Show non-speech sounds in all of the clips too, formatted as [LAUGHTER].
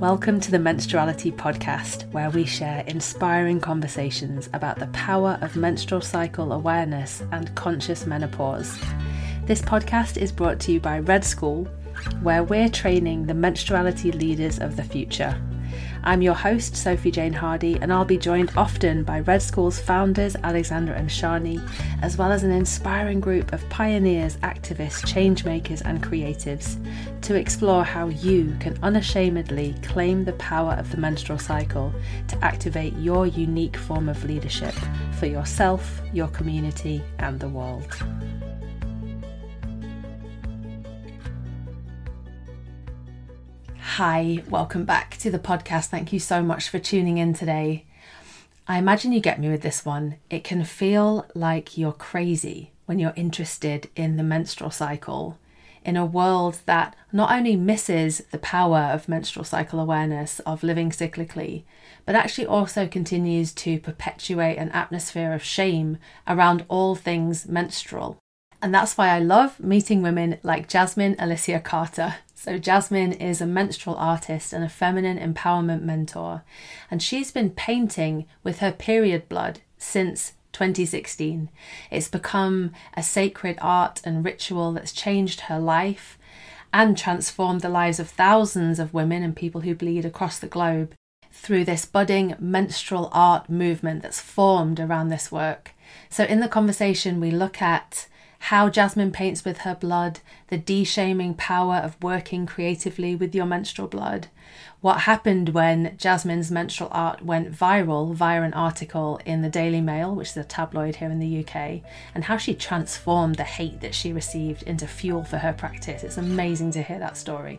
Welcome to the Menstruality Podcast, where we share inspiring conversations about the power of menstrual cycle awareness and conscious menopause. This podcast is brought to you by Red School, where we're training the menstruality leaders of the future. I'm your host, Sophie Jane Hardy, and I'll be joined often by Red School's founders, Alexandra and Shani, as well as an inspiring group of pioneers, activists, changemakers, and creatives to explore how you can unashamedly claim the power of the menstrual cycle to activate your unique form of leadership for yourself, your community, and the world. Hi, welcome back to the podcast. Thank you so much for tuning in today. I imagine you get me with this one. It can feel like you're crazy when you're interested in the menstrual cycle in a world that not only misses the power of menstrual cycle awareness, of living cyclically, but actually also continues to perpetuate an atmosphere of shame around all things menstrual. And that's why I love meeting women like Jasmine Alicia Carter. So, Jasmine is a menstrual artist and a feminine empowerment mentor, and she's been painting with her period blood since 2016. It's become a sacred art and ritual that's changed her life and transformed the lives of thousands of women and people who bleed across the globe through this budding menstrual art movement that's formed around this work. So, in the conversation, we look at how Jasmine paints with her blood, the de-shaming power of working creatively with your menstrual blood, what happened when Jasmine's menstrual art went viral via an article in the Daily Mail, which is a tabloid here in the UK, and how she transformed the hate that she received into fuel for her practice. It's amazing to hear that story.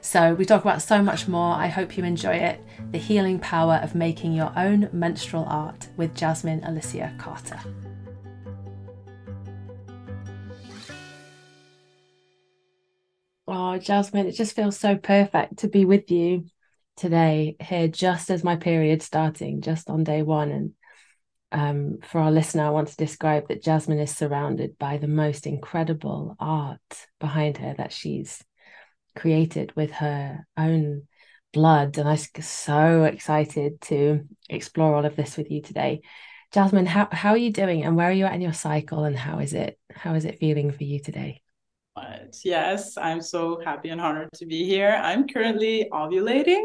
So, we talk about so much more. I hope you enjoy it. The healing power of making your own menstrual art with Jasmine Alicia Carter. Oh, Jasmine, it just feels so perfect to be with you today here, just as my period starting, just on day one. And um, for our listener, I want to describe that Jasmine is surrounded by the most incredible art behind her that she's created with her own blood. And I'm so excited to explore all of this with you today. Jasmine, how, how are you doing and where are you at in your cycle and how is it how is it feeling for you today? But yes, I'm so happy and honored to be here. I'm currently ovulating,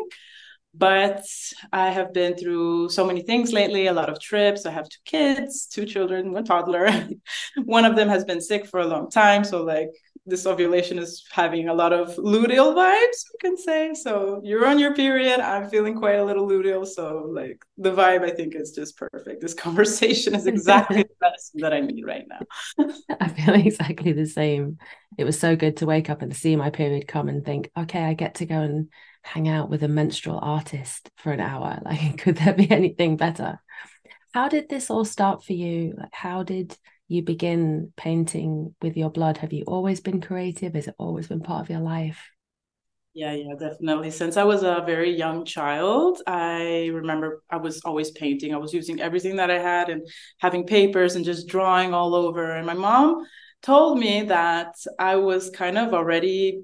but I have been through so many things lately, a lot of trips. I have two kids, two children, one toddler. [LAUGHS] one of them has been sick for a long time. So, like, this ovulation is having a lot of luteal vibes, you can say. So you're on your period. I'm feeling quite a little luteal. So like the vibe, I think is just perfect. This [LAUGHS] conversation is exactly the best that I need right now. [LAUGHS] I feel exactly the same. It was so good to wake up and see my period come and think, okay, I get to go and hang out with a menstrual artist for an hour. Like, [LAUGHS] could there be anything better? How did this all start for you? Like, how did you begin painting with your blood. Have you always been creative? Has it always been part of your life? Yeah yeah definitely. Since i was a very young child i remember i was always painting. I was using everything that i had and having papers and just drawing all over. And my mom told me that i was kind of already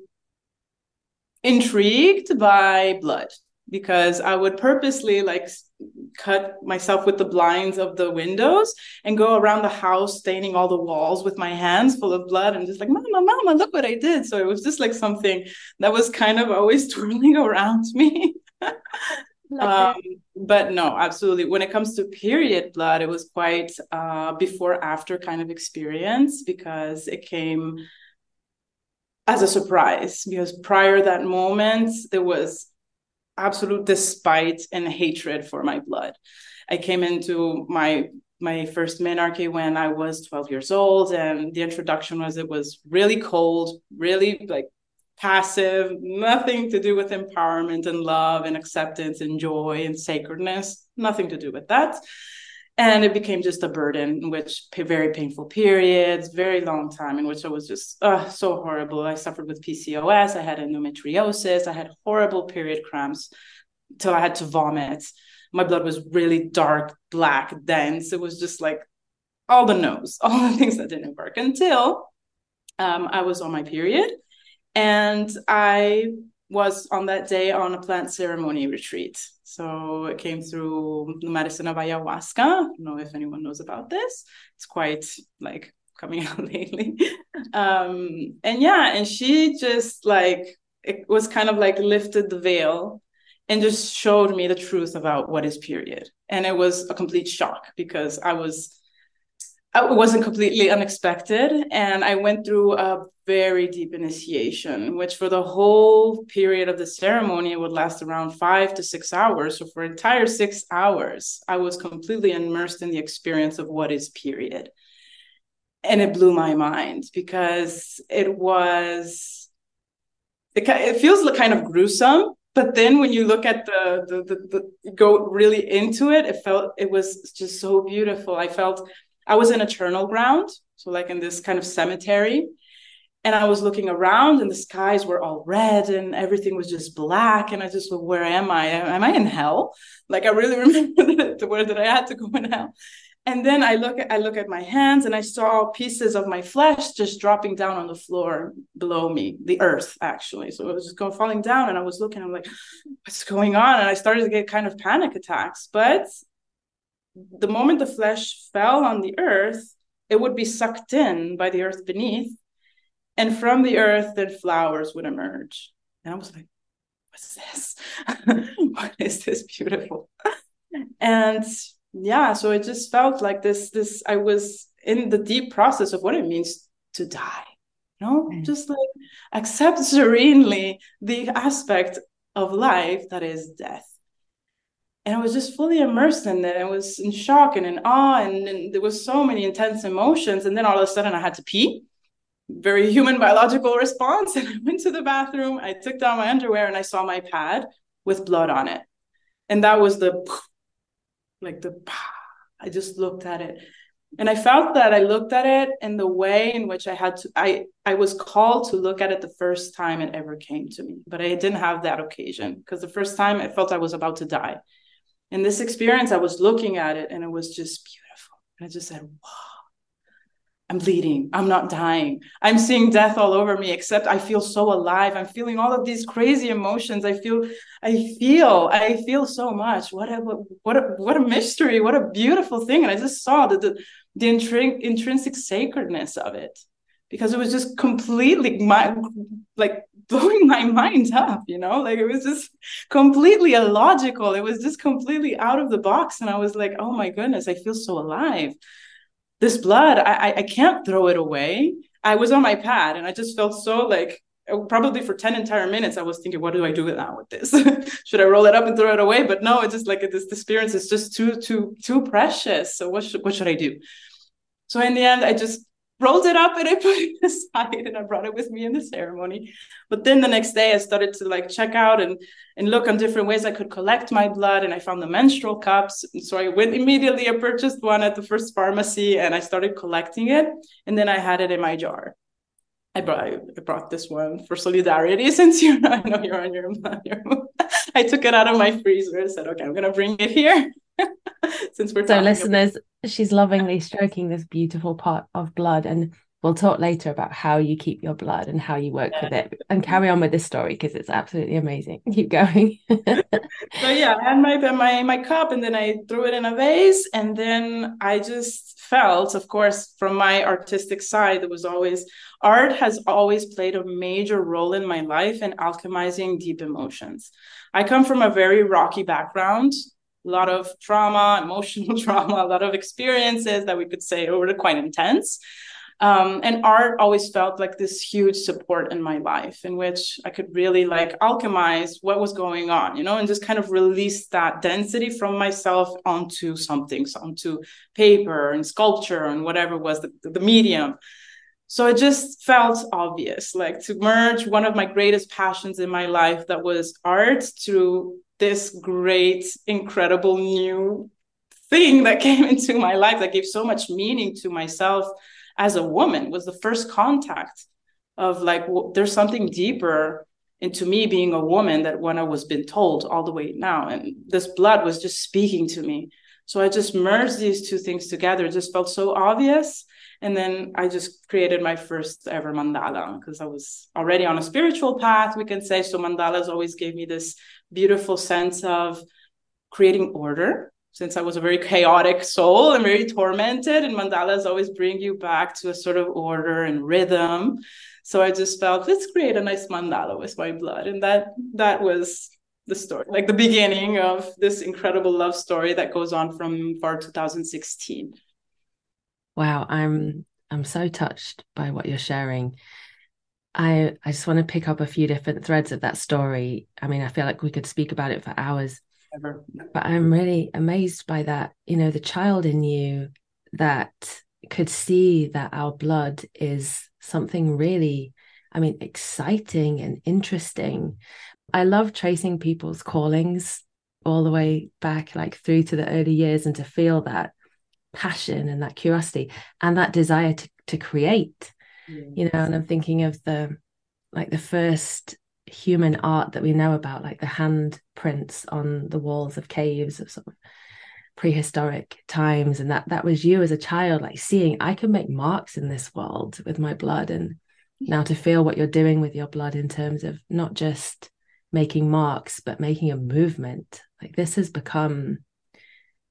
intrigued by blood because I would purposely like cut myself with the blinds of the windows and go around the house staining all the walls with my hands full of blood and just like mama mama look what I did. So it was just like something that was kind of always [LAUGHS] twirling around me. Um, but no absolutely. When it comes to period blood it was quite uh, before after kind of experience because it came as a surprise because prior that moment there was absolute despite and hatred for my blood. I came into my my first menarche when I was 12 years old, and the introduction was it was really cold, really like passive, nothing to do with empowerment and love and acceptance and joy and sacredness, nothing to do with that and it became just a burden which very painful periods very long time in which i was just uh, so horrible. I suffered with pcos i had endometriosis i had horrible period cramps till i had to vomit. My blood was really dark black dense. It was just like all the no's [LAUGHS] all the things that didn't work until um, i was on my period. And i was on that day on a plant ceremony retreat. So it came through the medicine of ayahuasca. I don't know if anyone knows about this. It's quite like coming [LAUGHS] out lately. Um, and yeah, and she just like it was kind of like lifted the veil and just showed me the truth about what is period. And it was a complete shock because I was it wasn't completely unexpected and i went through a very deep initiation which for the whole period of the ceremony would last around five to six hours. So for entire six hours i was completely immersed in the experience of what is period. And it blew my mind because it was it, it feels kind of gruesome but then when you look at the, the the, the go really into it it felt it was just so beautiful. I felt I was in eternal ground, so like in this kind of cemetery. And I was looking around, and the skies were all red, and everything was just black. And I just, well, where am I? Am I in hell? Like I really [LAUGHS] remember the word that I had to go in hell. And then I look at I look at my hands, and I saw pieces of my flesh just dropping down on the floor below me, the earth actually. So it was just going falling down, and I was looking. I'm like, what's going on? And I started to get kind of panic attacks. But the moment the flesh fell on the earth, it would be sucked in by the earth beneath. And from the earth, that flowers would emerge. And I was like, what's this? [LAUGHS] what is this beautiful? and yeah, so it just felt like this, this, I was in the deep process of what it means to die. You know, mm. just like accept serenely the aspect of life that is death and I was just fully immersed in it. I was in shock and in awe, and, and, there was so many intense emotions. And then all of a sudden, I had to pee. Very human biological response. [LAUGHS] And I went to the bathroom. I took down my underwear, and I saw my pad with blood on it. And that was the, [LAUGHS] like the, [SIGHS] I just looked at it, and I felt that I looked at it in the way in which I had to. I I was called to look at it the first time it ever came to me, but I didn't have that occasion because the first time I felt I was about to die in this experience, I was looking at it and it was just beautiful. And I just said, wow, I'm bleeding. I'm not dying. I'm seeing death all over me, except I feel so alive. I'm feeling all of these crazy emotions. I feel, I feel, I feel so much. What a, what a, what a mystery. What a beautiful thing. And I just saw the, the, the intri- intrinsic sacredness of it because it was just completely my, like [LAUGHS] blowing my mind up, you know, like it was just completely illogical. It was just completely out of the box. And I was like, oh my goodness, I feel so alive. This blood, I, I can't throw it away. I was on my pad and I just felt so like uh, probably for 10 entire minutes i was thinking what do i do now with this? [LAUGHS] Should i roll it up and throw it away? But no it's just like this experience is just too too too precious. So what should what should i do? So in the end i just rolled it up and I [LAUGHS] put it aside and I brought it with me in the ceremony. But then the next day I started to like check out and and look on different ways I could collect my blood and I found the menstrual cups. And so I went immediately, I purchased one at the first pharmacy and I started collecting it. And then I had it in my jar. I brought I brought this one for solidarity [LAUGHS] since you I know you're on your, your [LAUGHS] I took it out of my freezer and said, okay, I'm gonna bring it here. [LAUGHS] since we're so listeners about- she's lovingly stroking this beautiful pot of blood and we'll talk later about how you keep your blood and how you work yeah. with it. And carry on with this story because it's absolutely amazing. [LAUGHS] Keep going. [LAUGHS] So yeah i had my my my cup and then i threw it in a vase and then i just felt of course from my artistic side there was always art has always played a major role in my life in alchemizing deep emotions. I come from a very rocky background a lot of trauma, emotional [LAUGHS] trauma, a lot of experiences that we could say were quite intense. Um, and art always felt like this huge support in my life in which I could really like alchemize what was going on, you know, and just kind of release that density from myself onto something, so onto paper and sculpture and whatever was the, the medium. So it just felt obvious, like to merge one of my greatest passions in my life that was art to this great, incredible new thing that came [LAUGHS] into my life that gave so much meaning to myself as a woman was the first contact of like well, there's something deeper into me being a woman that when I was been told all the way now and this blood was just speaking to me. So I just merged these two things together. It just felt so obvious. And then I just created my first ever mandala because I was already on a spiritual path, we can say. So mandalas always gave me this beautiful sense of creating order since I was a very chaotic soul and very mm-hmm. tormented, and mandalas always bring you back to a sort of order and rhythm. So I just felt let's create a nice mandala with my blood, and that that was the story, like the beginning of this incredible love story that goes on from far 2016. Wow, I'm I'm so touched by what you're sharing. I I just want to pick up a few different threads of that story. I mean, I feel like we could speak about it for hours. Ever. But I'm really amazed by that. You know, the child in you that could see that our blood is something really, I mean, exciting and interesting. I love tracing people's callings all the way back, like through to the early years, and to feel that passion and that curiosity and that desire to, to create. Yes. You know, and I'm thinking of the like the first human art that we know about, like the handprints on the walls of caves of sort of prehistoric times. And that that was you as a child, like seeing I can make marks in this world with my blood. And now to feel what you're doing with your blood in terms of not just making marks, but making a movement. Like this has become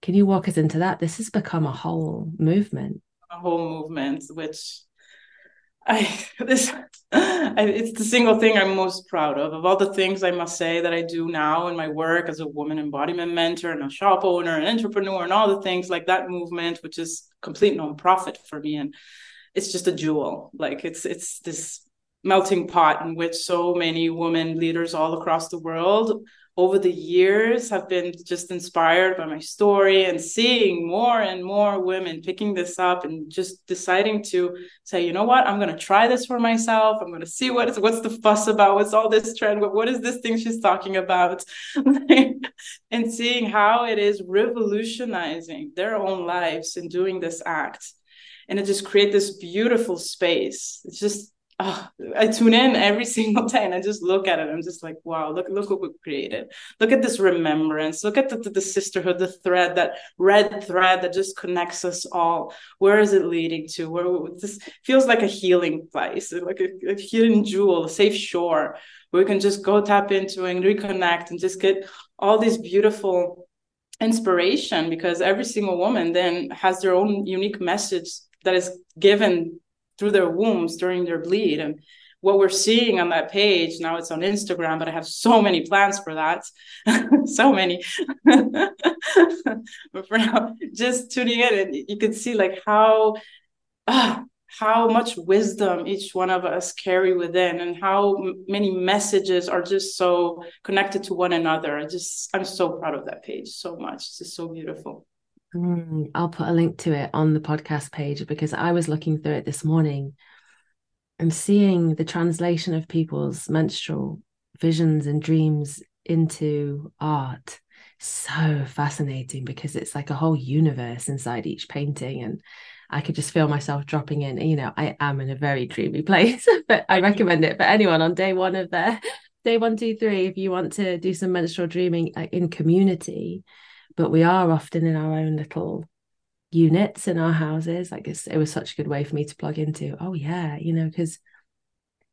can you walk us into that? This has become a whole movement. A whole movement, which I [LAUGHS] this I, it's the single thing I'm most proud of. Of all the things I must say that I do now in my work as a woman embodiment mentor and a shop owner and entrepreneur and all the things like that movement, which is complete nonprofit for me, and it's just a jewel. Like it's it's this melting pot in which so many women leaders all across the world over the years have been just inspired by my story and seeing more and more women picking this up and just deciding to say you know what? I'm going to try this for myself. I'm going to see what is what's the fuss about? What's all this trend? What, what is this thing she's talking about? [LAUGHS] And seeing how it is revolutionizing their own lives in doing this act. And it just create this beautiful space. It's just oh, I tune in every [LAUGHS] single day and I just look at it. I'm just like, wow, look, look what we created. Look at this remembrance. Look at the, the, the, sisterhood, the thread, that red thread that just connects us all. Where is it leading to? Where this feels like a healing place, like a, a hidden jewel, a safe shore where we can just go tap into and reconnect and just get all these beautiful inspiration because every single woman then has their own unique message that is given through their wombs during their bleed. And what we're seeing on that page now it's on instagram but i have so many plans for that. [LAUGHS] So many. [LAUGHS] But for now just tuning in and you can see like how uh, how much wisdom each one of us carry within and how many messages are just so connected to one another. I just i'm so proud of that page so much. It's just so beautiful Mm, I'll put a link to it on the podcast page because I was looking through it this morning and seeing the translation of people's menstrual visions and dreams into art. So fascinating because it's like a whole universe inside each painting. And I could just feel myself dropping in. You know, I am in a very dreamy [LAUGHS] place, but I recommend it for anyone on day one of their day one, two, three. If you want to do some menstrual dreaming uh, in community, but we are often in our own little units in our houses. Like it was such a good way for me to plug into oh yeah you know because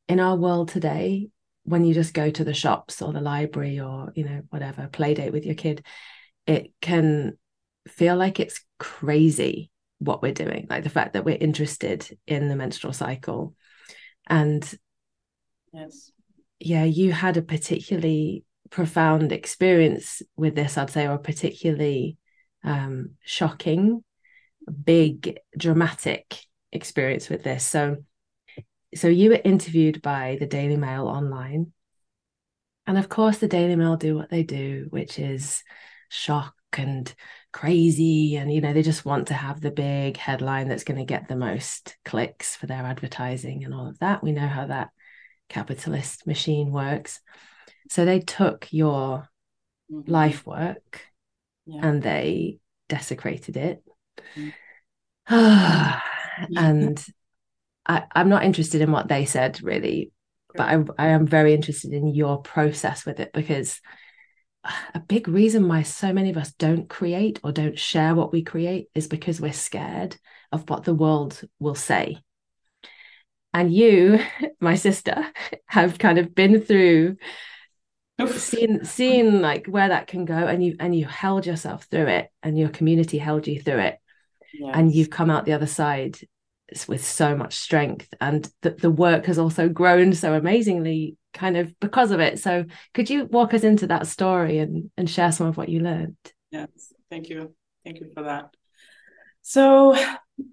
in our world today when you just go to the shops or the library or you know whatever play date with your kid it can feel like it's crazy what we're doing like the fact that we're interested in the menstrual cycle. And yes. yeah you had a particularly profound experience with this, I'd say, or particularly um, shocking, big, dramatic experience with this. So, so you were interviewed by the Daily Mail online, and of course, the Daily Mail do what they do, which is shock and crazy, and you know they just want to have the big headline that's going to get the most clicks for their advertising and all of that. We know how that capitalist machine works. So they took your mm-hmm. life work yeah. and they desecrated it. Mm-hmm. [SIGHS] and [LAUGHS] I, I'm not interested in what they said really, but I, I am very interested in your process with it because a big reason why so many of us don't create or don't share what we create is because we're scared of what the world will say. And you, [LAUGHS] my sister, have kind of been through seeing seeing like where that can go and you and you held yourself through it and your community held you through it yes. and you've come out the other side with so much strength and the, the work has also grown so amazingly kind of because of it. So could you walk us into that story and and share some of what you learned? Yes. Thank you. Thank you for that so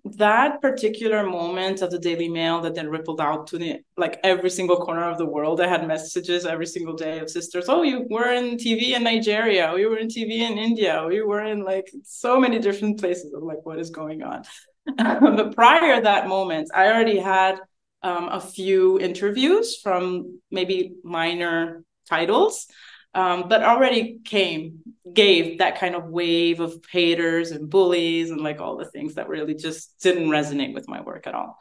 that particular moment of the Daily Mail that then rippled out to the like every single corner of the world. I had messages every single day of sisters. Oh, you were in TV in Nigeria. We were in TV in India. We were in like so many different places. I'm like, what is going on? [LAUGHS] but prior that moment, I already had um, a few interviews from maybe minor titles um, but already came gave that kind of wave of haters and bullies and like all the things that really just didn't resonate with my work at all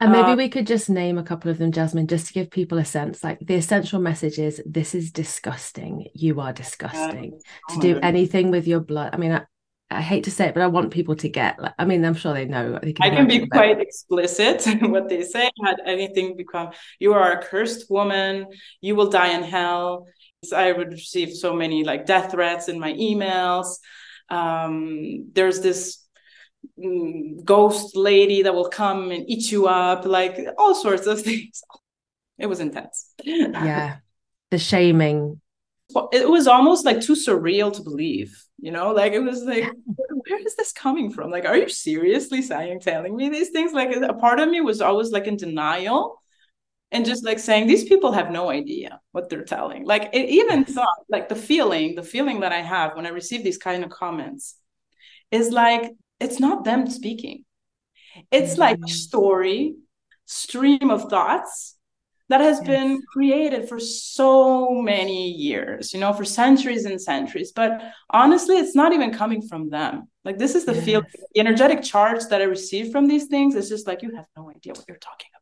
and maybe uh, we could just name a couple of them, Jasmine, just to give people a sense. Like the essential message is this is disgusting. You are disgusting. to do anything with your blood. I mean, I, I, hate to say it, but I want people to get. Like, I mean, I'm sure they know. They can I can be quite explicit [LAUGHS] in what they say. Had anything become, you are a cursed woman. You will die in hell. I would receive so many like death threats in my emails. Um, there's this mm, ghost lady that will come and eat you up, like all sorts of [LAUGHS] things. It was intense. Yeah. The shaming. It was almost like too surreal to believe, you know, like it was like, where is this coming from? Like, are you seriously saying, telling me these things? Like, a part of me was always like in denial and just like saying these people have no idea what they're telling like it even thought like the feeling the feeling that i have when i receive these kind of comments is like it's not them speaking it's mm-hmm. like a story stream of thoughts that has yes. been created for so many years you know for centuries and centuries but honestly it's not even coming from them like this is the yes. feel the energetic charge that i receive from these things it's just like you have no idea what you're talking about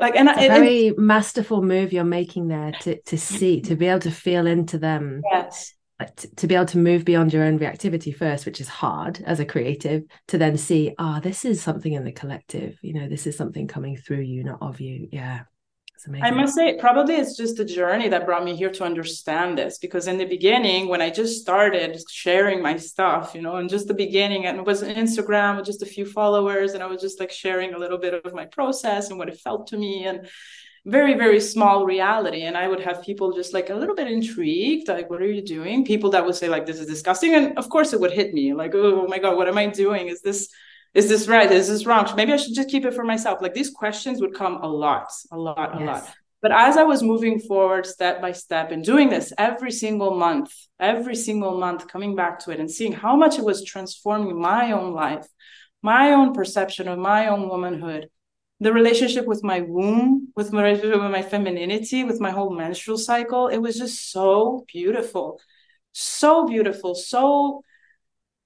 like and it's a very it, masterful move you're making there to to see to be able to feel into them. Yes. To, to be able to move beyond your own reactivity first which is hard as a creative to then see ah oh, this is something in the collective. You know this is something coming through you not of you. Yeah I must say, probably it's just the journey that brought me here to understand this. Because in the beginning, when I just started sharing my stuff, you know, and just the beginning, and it was Instagram with just a few followers, and I was just like sharing a little bit of my process and what it felt to me, and very very small reality. And i would have people just like a little bit intrigued like what are you doing? People that would say like this is disgusting and of course it would hit me like oh, oh my god what am i doing? Is this is this right? Is this wrong? Maybe i should just keep it for myself. Like these questions would come a lot a lot a yes. lot. But as i was moving forward step by step and doing this every single month every single month coming back to it and seeing how much it was transforming my own life my own perception of my own womanhood the relationship with my womb with my relationship with my femininity with my whole menstrual cycle it was just so beautiful. So beautiful so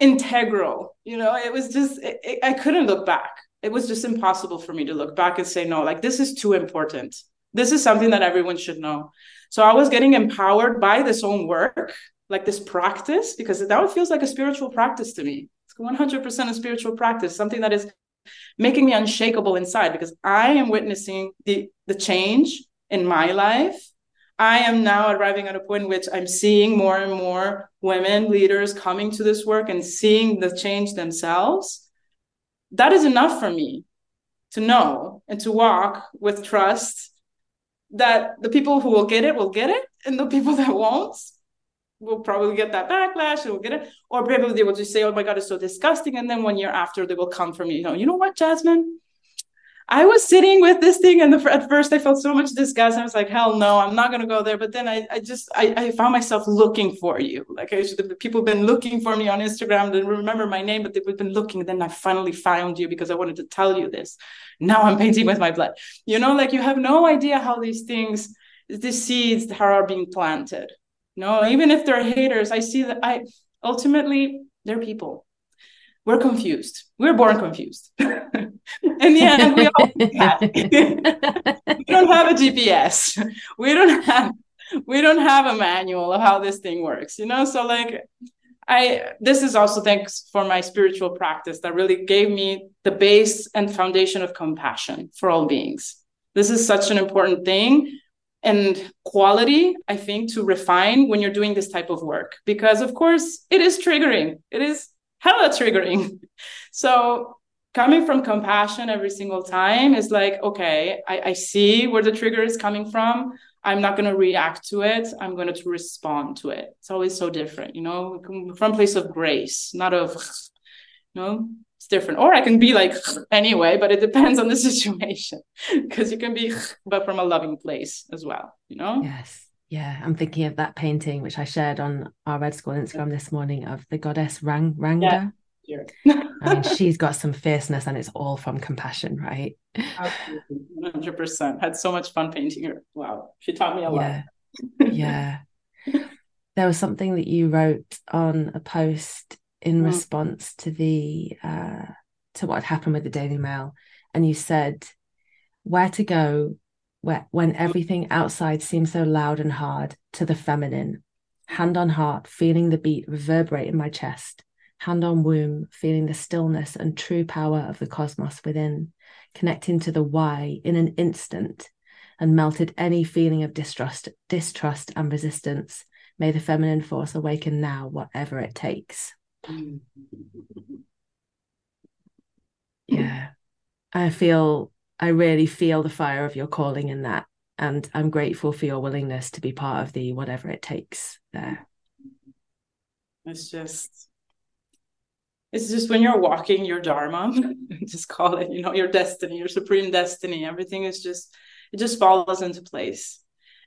integral you know? It was just it, it, i couldn't look back. It was just impossible for me to look back and say no like this is too important. This is something that everyone should know. So i was getting empowered by this own work like this practice because that feels like a spiritual practice to me. It's 100% a spiritual practice something that is making me unshakable inside because i am witnessing the the change in my life I am now arriving at a point in which I'm seeing more and more women leaders coming to this work and seeing the change themselves. That is enough for me to know and to walk with trust that the people who will get it will get it, and the people [LAUGHS] that won't will probably get that backlash and will get it. Or maybe they will just say, Oh my God, it's so disgusting. And then one year after, they will come for me, you know, you know what, Jasmine? I was sitting with this thing, and the, at first I felt so much disgust. I was like, "Hell no, I'm not gonna go there." But then I, I just, I, I found myself looking for you. Like I should, people have been looking for me on Instagram. didn't remember my name, but they've been looking. Then I finally found you because I wanted to tell you this. Now I'm painting with my blood. You know, like you have no idea how these things, these seeds are being planted. No, even if they're haters, I see that I ultimately they're people we're confused. We're born confused. [LAUGHS] and yeah, we all [LAUGHS] [LAUGHS] we don't have a GPS. We don't have we don't have a manual of how this thing works, you know? So like I this is also thanks for my spiritual practice that really gave me the base and foundation of compassion for all beings. This is such an important thing and quality, I think, to refine when you're doing this type of work. Because of course it is triggering. It is hella triggering. [LAUGHS] So coming from compassion every single time is like, okay, I, I see where the trigger is coming from. I'm not going to react to it. I'm going to respond to it. It's always so different, you know, from place of grace, not of, you know, it's different. Or I can be like [LAUGHS] anyway, but it depends on the [LAUGHS] situation because you can be, but from a loving place as well, you know? Yes. Yeah, I'm thinking of that painting which I shared on our Red School Instagram this morning of the goddess Rang Ranga. Yeah. I mean, [LAUGHS] she's got some fierceness, and it's all from compassion, right? Absolutely, hundred percent. Had so much fun painting her. Wow, she taught me a yeah. lot. yeah. There was something that you wrote on a post in mm. response to the uh, to what happened with the Daily Mail, and you said, "Where to go where, when everything outside seems so loud and hard to the feminine. Hand on heart, feeling the beat reverberate in my chest hand on womb, feeling the stillness and true power of the cosmos within, connecting to the why in an instant, and melted any feeling of distrust, distrust and resistance. May the feminine force awaken now, whatever it takes. Mm-hmm. Yeah. I feel I really feel the fire of your calling in that. And I'm grateful for your willingness to be part of the whatever it takes there. It's just it's just when you're walking your dharma [LAUGHS] just call it you know your destiny your supreme destiny everything is just it just falls into place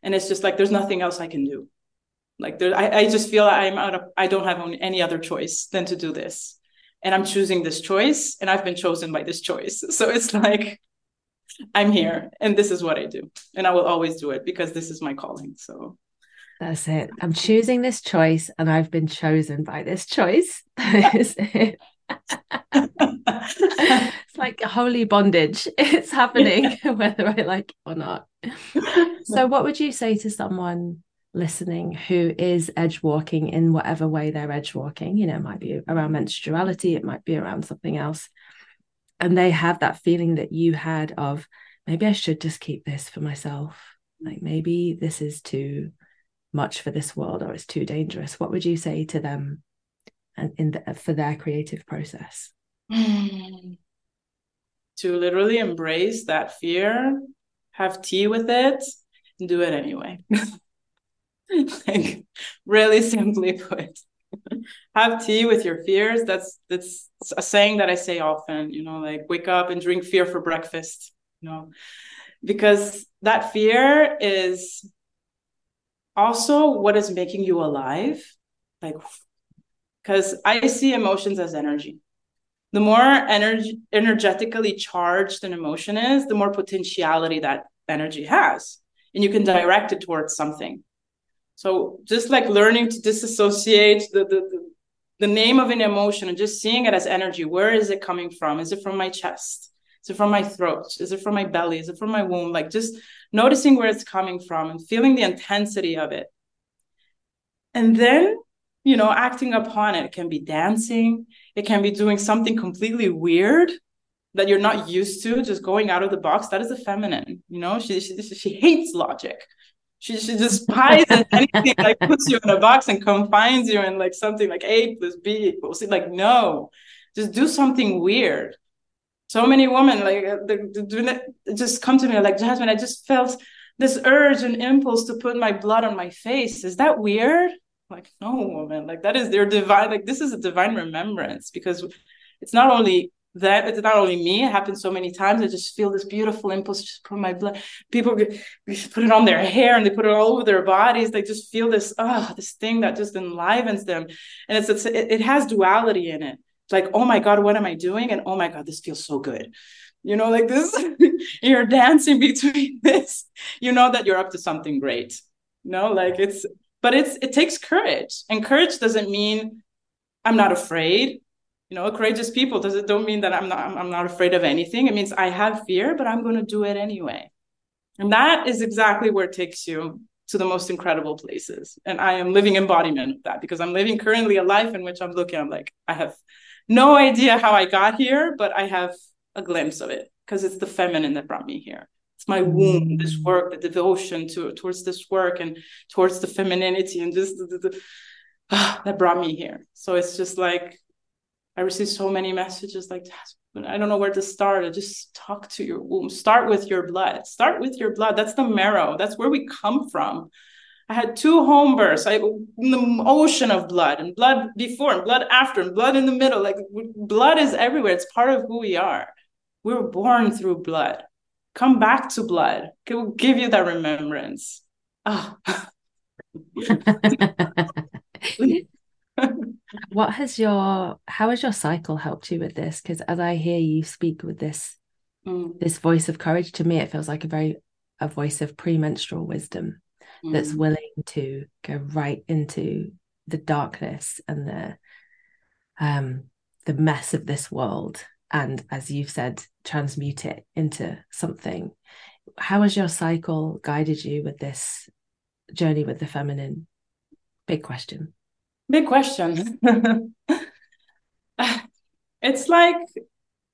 and it's just like there's nothing else i can do like there i, I just feel i'm out of i don't have any other choice than to do this and i'm choosing this choice and i've been chosen by this choice [LAUGHS] so it's like i'm here and this is what i do and i will always do it because this is my calling so that's it. I'm choosing this choice and I've been chosen by this choice. [LAUGHS] it. [LAUGHS] it's like holy bondage. [LAUGHS] It's happening whether I like it or not. So, what would you say to someone listening who is edge walking in whatever way they're edge walking? You know, it might be around menstruality, it might be around something else. And they have that feeling that you had of maybe I should just keep this for myself. Like maybe this is too much for this world or it's too dangerous. What would you say to them and in the, for their creative process? [SIGHS] To literally embrace that fear have tea with it and do it anyway. [LAUGHS] Like really [LAUGHS] simply put [LAUGHS] have tea with your fears. That's that's a saying that i say often you know like wake up and drink fear for breakfast you know. Because that fear is also what is making you alive. Like because i see emotions as energy. The more energy energetically charged an emotion is the more potentiality that energy has. And you can direct it towards something so just like learning to disassociate the, the, the, the name of an emotion and just seeing it as energy where is it coming from is it from my chest is it from my throat? Is it from my belly? Is it from my womb? Like just noticing where it's coming from and feeling the intensity of it. And then, you know, acting upon it. It can be dancing, it can be doing something completely weird that you're not used to, just going out of the box. That is a feminine, you know, she, she, she hates logic. She, she despises anything like puts you in a box and confines you in like something like A plus B equals C. Like, no, just do something weird so many women like uh, just come to me like Jasmine, I just felt this urge and impulse to put my blood on my face. Is that weird? Like, no, woman, like that is their divine, like this is a divine remembrance because it's not only that it's not only me it happens so many times i just feel this beautiful impulse to put my blood people put it on their hair and they put it all over their bodies they just feel this oh, this thing that just enlivens them and it's, it's it, has duality in it like, oh my God, what am I doing? And oh my God, this feels so good. You know, like this, [LAUGHS] you're dancing between [LAUGHS] this, you know that you're up to something great. Know, like it's, but it's, it takes courage. And courage doesn't mean I'm not afraid. You know, courageous people does it don't mean that I'm not I'm not afraid of anything. It means I have fear, but I'm going to do it anyway. And that is exactly where it takes you to the most incredible places. And I am living embodiment of that because I'm living currently a life in which I'm looking, I'm like, I have no idea how I got here, but I have a glimpse of it because it's the feminine that brought me here. It's my womb, this work, the devotion to towards this work and towards the femininity and just the, the, the, [SIGHS] that brought me here. So it's just like I receive so many messages like I don't know where to start. I just talk to your womb. Start with your blood. Start with your blood. That's the marrow. That's where we come from. I had two home births. I in the ocean of blood and blood before and blood after and blood in the middle. Like blood is everywhere. It's part of who we are. We were born through blood. Come back to blood. It will give you that remembrance. Ah. [LAUGHS] [LAUGHS] [LAUGHS] what has your how has your cycle helped you with this because as i hear you speak with this mm. this voice of courage to me it feels like a very a voice of premenstrual wisdom mm. that's willing to go right into the darkness and the um the mess of this world and as you've said transmute it into something how has your cycle guided you with this journey with the feminine big question Big question. [LAUGHS] it's like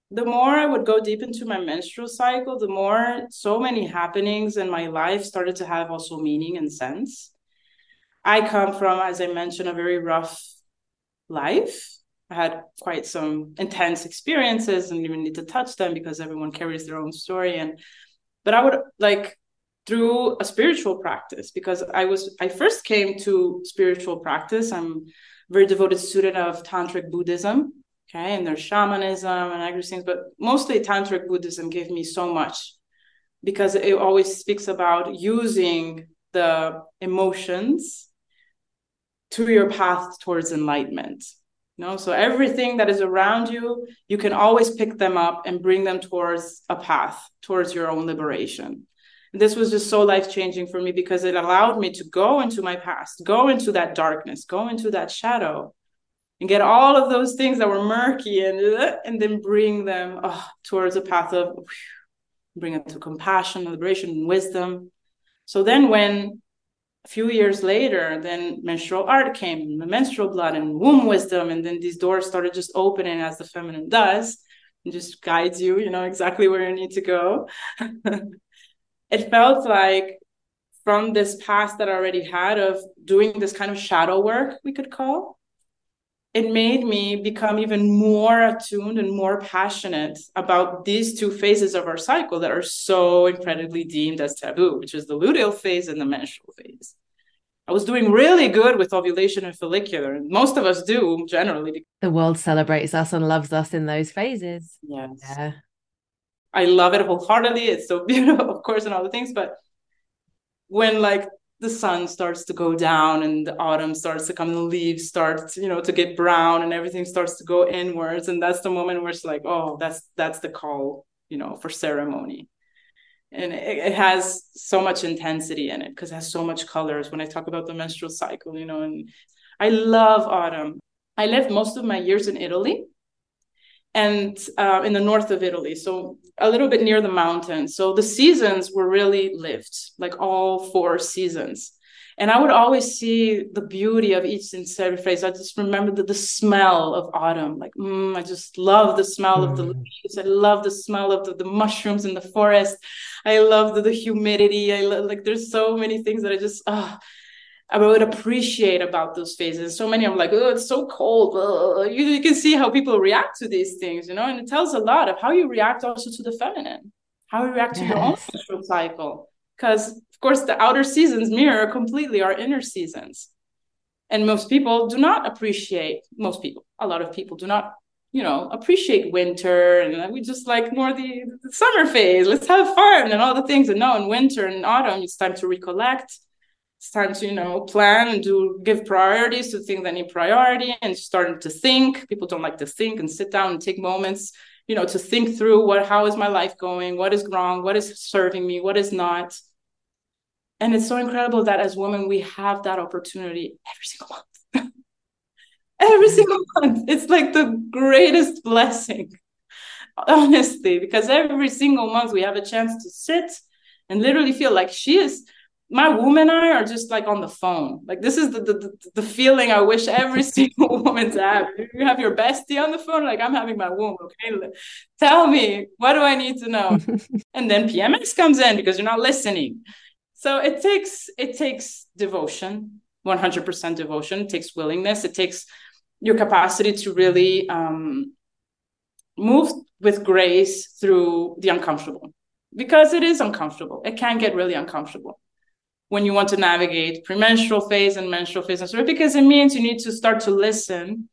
the more I would go deep into my menstrual cycle, the more so many happenings in my life started to have also meaning and sense. I come from, as I mentioned, a very rough life. I had quite some intense experiences and even need to touch them because everyone carries their own story. And but I would like through a spiritual practice because I was I first came to spiritual practice. I'm a very devoted student of tantric Buddhism, okay, and there's shamanism and other things, but mostly tantric Buddhism gave me so much because it always speaks about using the emotions to your path towards enlightenment. You know, so everything that is around you, you can always pick them up and bring them towards a path, towards your own liberation this was just so life changing for me because it allowed me to go into my past, go into that darkness, go into that shadow, and get all of those things that were murky and uh, and then bring them oh, towards a path of bring them to compassion, liberation, and wisdom. So then, when a few years later, then menstrual art came, the menstrual blood and womb wisdom, and then these doors started just opening as the feminine does, and just guides you, you know, exactly where you need to go. [LAUGHS] it felt like from this past that I already had of doing this kind of shadow work, we could call, it made me become even more attuned and more passionate about these two phases of our cycle that are so incredibly deemed as taboo, which is the luteal phase and the menstrual phase. I was doing really good with ovulation and follicular, and most of us do generally. The world celebrates us and loves us in those phases. Yes. Yeah. I love it wholeheartedly. It's so [LAUGHS] beautiful, of course, and all the things. But when like the sun starts to go down and the autumn starts to come, the leaves start, you know, to get brown and everything starts to go inwards, and that's the moment where it's like, oh, that's that's the call, you know, for ceremony. And it, it has so much intensity in it because it has so much colors. When I talk about the menstrual cycle, you know, and I love autumn. I lived most of my years in Italy and uh, in the north of Italy, so a little bit near the mountains. So the seasons were really lived, like all four seasons. And I would always see the beauty of each and every phase. I just remember the, the smell of autumn. Like, mm, I just love the smell mm. of the mm. leaves. I love the smell of the, the mushrooms in the forest. I love the, the humidity. I love, like, there's so many things that I just, ah. Oh, I would appreciate about those phases. So many I'm like, oh, it's so cold. You, you can see how people react to these things, you know, and it tells a lot of how you react also to the feminine, how you react to your own menstrual cycle. Because of course the outer seasons mirror completely our inner seasons. And most people do not appreciate, most people, a lot of people do not, you know, appreciate winter. And we just like more the, the summer phase. Let's have fun and all the things. And now in winter and autumn, it's time to recollect time to you know plan and do give priorities to things that need priority and starting to think. People don't like to think and sit down and take moments you know to think through what how is my life going? What is wrong? What is serving me? What is not? And it's so incredible that as women we have that opportunity every single month. [LAUGHS] Every mm-hmm. single month. It's like the greatest blessing [LAUGHS] honestly because every single month we have a chance to sit and literally feel like she is my womb and I are just like on the phone. Like this is the the, the feeling I wish every [LAUGHS] single woman's have. You have your bestie on the phone, like I'm having my womb. Okay, tell me what do I need to know? [LAUGHS] and then PMS comes in because you're not listening. So it takes it takes devotion, 100% devotion. It takes willingness. It takes your capacity to really um, move with grace through the uncomfortable because it is uncomfortable. It can get really uncomfortable when you want to navigate premenstrual phase and menstrual phase and so because it means you need to start to listen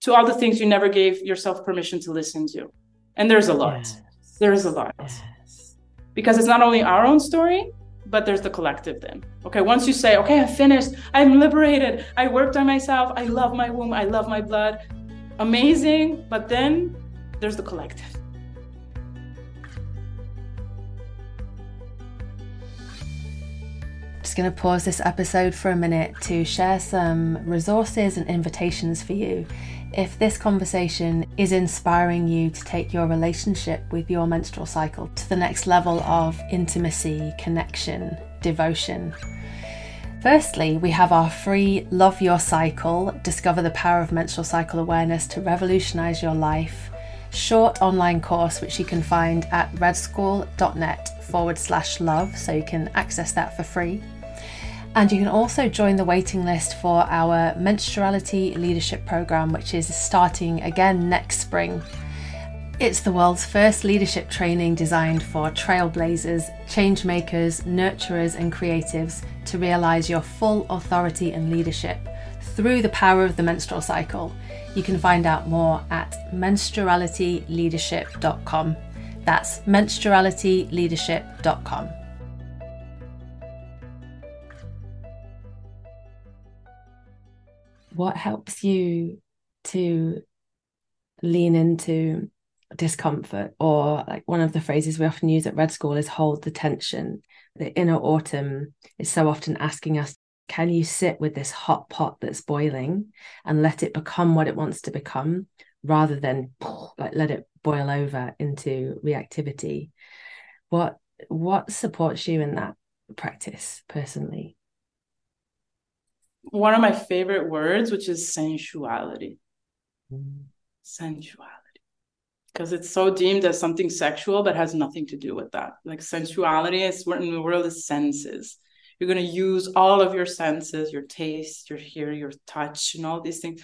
to all the things you never gave yourself permission to listen to. And there's a lot. Yes. there is a lot. Yes. because it's not only our own story but there's the collective then. Okay once you say okay I'm finished. I'm liberated. I worked on myself. I love my womb. I love my blood. Amazing but then there's the collective going to pause this episode for a minute to share some resources and invitations for you. If this conversation is inspiring you to take your relationship with your menstrual cycle to the next level of intimacy, connection, devotion. Firstly, we have our free Love Your Cycle Discover the Power of Menstrual Cycle Awareness to Revolutionize Your Life short online course, which you can find at redschool.net forward slash love, so you can access that for free. And you can also join the waiting list for our Menstruality Leadership Program, which is starting again next spring. It's the world's first leadership training designed for trailblazers, change makers, nurturers, and creatives to realize your full authority and leadership through the power of the menstrual cycle. You can find out more at menstrualityleadership.com. That's menstrualityleadership.com. what helps you to lean into discomfort? Or like one of the phrases we often use at red school is hold the tension. The inner autumn is so often asking us can you sit with this hot pot that's boiling and let it become what it wants to become rather than like let it boil over into reactivity? What what supports you in that practice personally one of my favorite words, which is sensuality. Mm. Sensuality. Because it's so deemed as something sexual, but has nothing to do with that. Like sensuality is in the world of senses. You're going to use all of your senses, your taste, your hear, your touch, and all these things,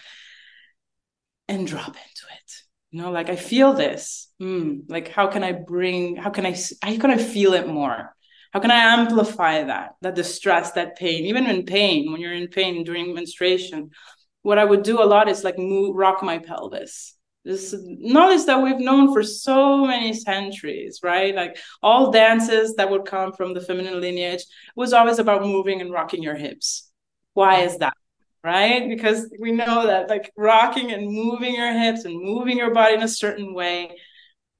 and drop into it. You know, like I feel this. Mm, like how can I bring? How can I? How can I feel it more? How can i amplify that that distress that pain? Even in pain when you're in pain during menstruation what i would do a lot is like move rock my pelvis. This knowledge that we've known for so many centuries right? Like all dances that would come from the feminine lineage was always about moving and rocking your hips. Why is that right? Because we know that like rocking and moving your hips and moving your body in a certain way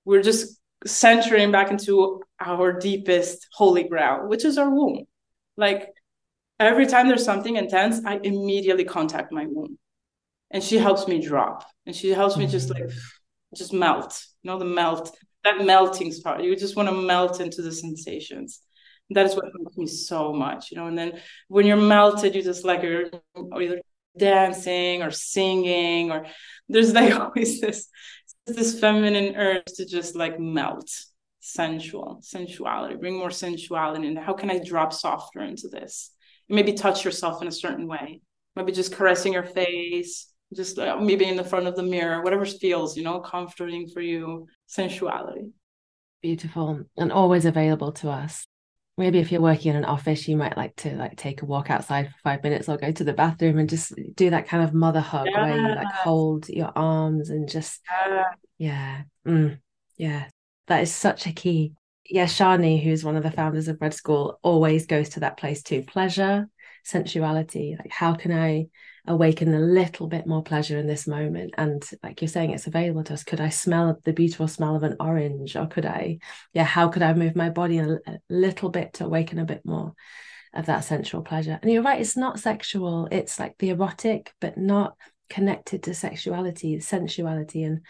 we're just centering back into our deepest holy ground, which is our womb. Like every time there's something intense, I immediately contact my womb. And she helps me drop. And she helps me just like just melt. You know, the melt, that melting part. You just want to melt into the sensations. That is what helps me so much, you know. And then when you're melted, you just like you're either dancing or singing, or there's like [LAUGHS] always this this feminine urge to just like melt sensual sensuality bring more sensuality and how can i drop softer into this? Maybe touch yourself in a certain way. Maybe just caressing your face just uh, maybe in the front of the mirror whatever feels you know comforting for you. Sensuality. Beautiful and always available to us. Maybe if you're working in an office you might like to like take a walk outside for five minutes or go to the bathroom and just do that kind of mother hug yeah. where you like hold your arms and just yeah. yeah, mm, yeah. That is such a key. Yeah Sjanie who's one of the founders of red school always goes to that place too. Pleasure sensuality like how can i awaken a little bit more pleasure in this moment? And like you're saying it's available to us. Could i smell the beautiful smell of an orange? Or could i yeah how could i move my body a, a little bit to awaken a bit more of that sensual pleasure? And you're right it's not sexual. It's like the erotic but not connected to sexuality sensuality and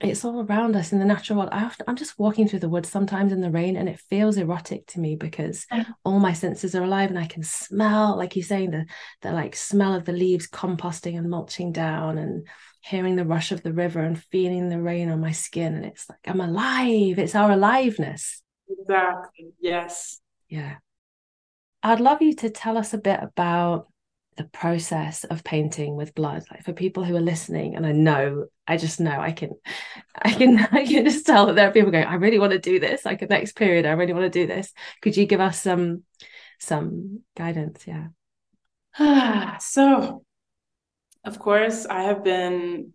it's all around us in the natural world. I I'm just walking through the woods sometimes in the rain, and it feels erotic to me because all my senses are alive, and I can smell, like you're saying, the the like smell of the leaves composting and mulching down, and hearing the rush of the river and feeling the rain on my skin, and it's like I'm alive. It's our aliveness. Exactly. Yes. Yeah. I'd love you to tell us a bit about the process of painting with blood. Like for people who are listening and i know i just know i can [LAUGHS] i can i can just tell that there are people going i really want to do this. Like the next period i really want to do this. Could you give us some some guidance? Yeah. [SIGHS] So of course i have been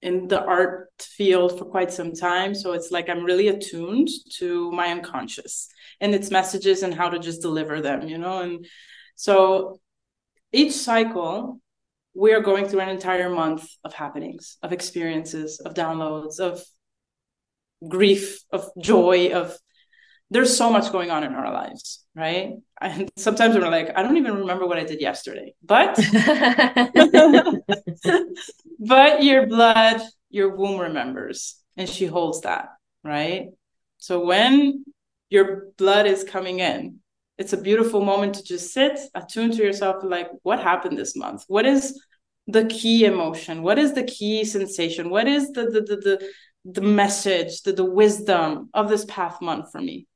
in the art field for quite some time so it's like i'm really attuned to my unconscious and its messages and how to just deliver them you know? And so each cycle we are going through an entire month of happenings of experiences of downloads of grief of joy of there's so much going on in our lives right? And [LAUGHS] sometimes we're like i don't even remember what i did yesterday but [LAUGHS] [LAUGHS] but your blood your womb remembers and she holds that right? So when your blood is coming in it's a beautiful moment to just sit, attune to yourself, like what happened this month? What is the key emotion? What is the key sensation? What is the the the the, the message, the, the wisdom of this path month for me?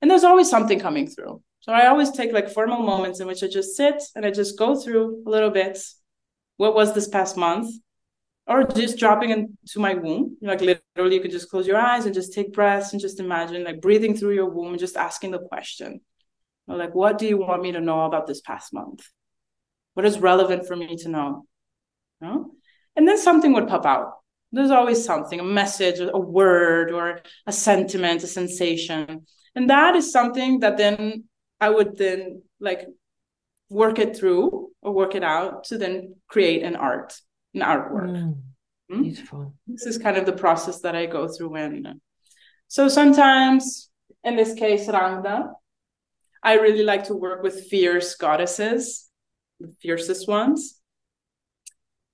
And there's always something coming through. So I always take like formal moments in which I just sit and I just go through a little bit. What was this past month? Or just dropping into my womb. Like literally, you could just close your eyes and just take breaths and just imagine like breathing through your womb and just asking the question or like, what do you want me to know about this past month? What is relevant for me to know? You know? And then something would pop out. There's always something, a message, a word, or a sentiment, a sensation. And that is something that then I would then like work it through or work it out to then create an art, an artwork. Mm, hmm? Beautiful. This is kind of the process that I go through when. So sometimes, in this case, Rangda, I really like to work with fierce goddesses, the fiercest ones,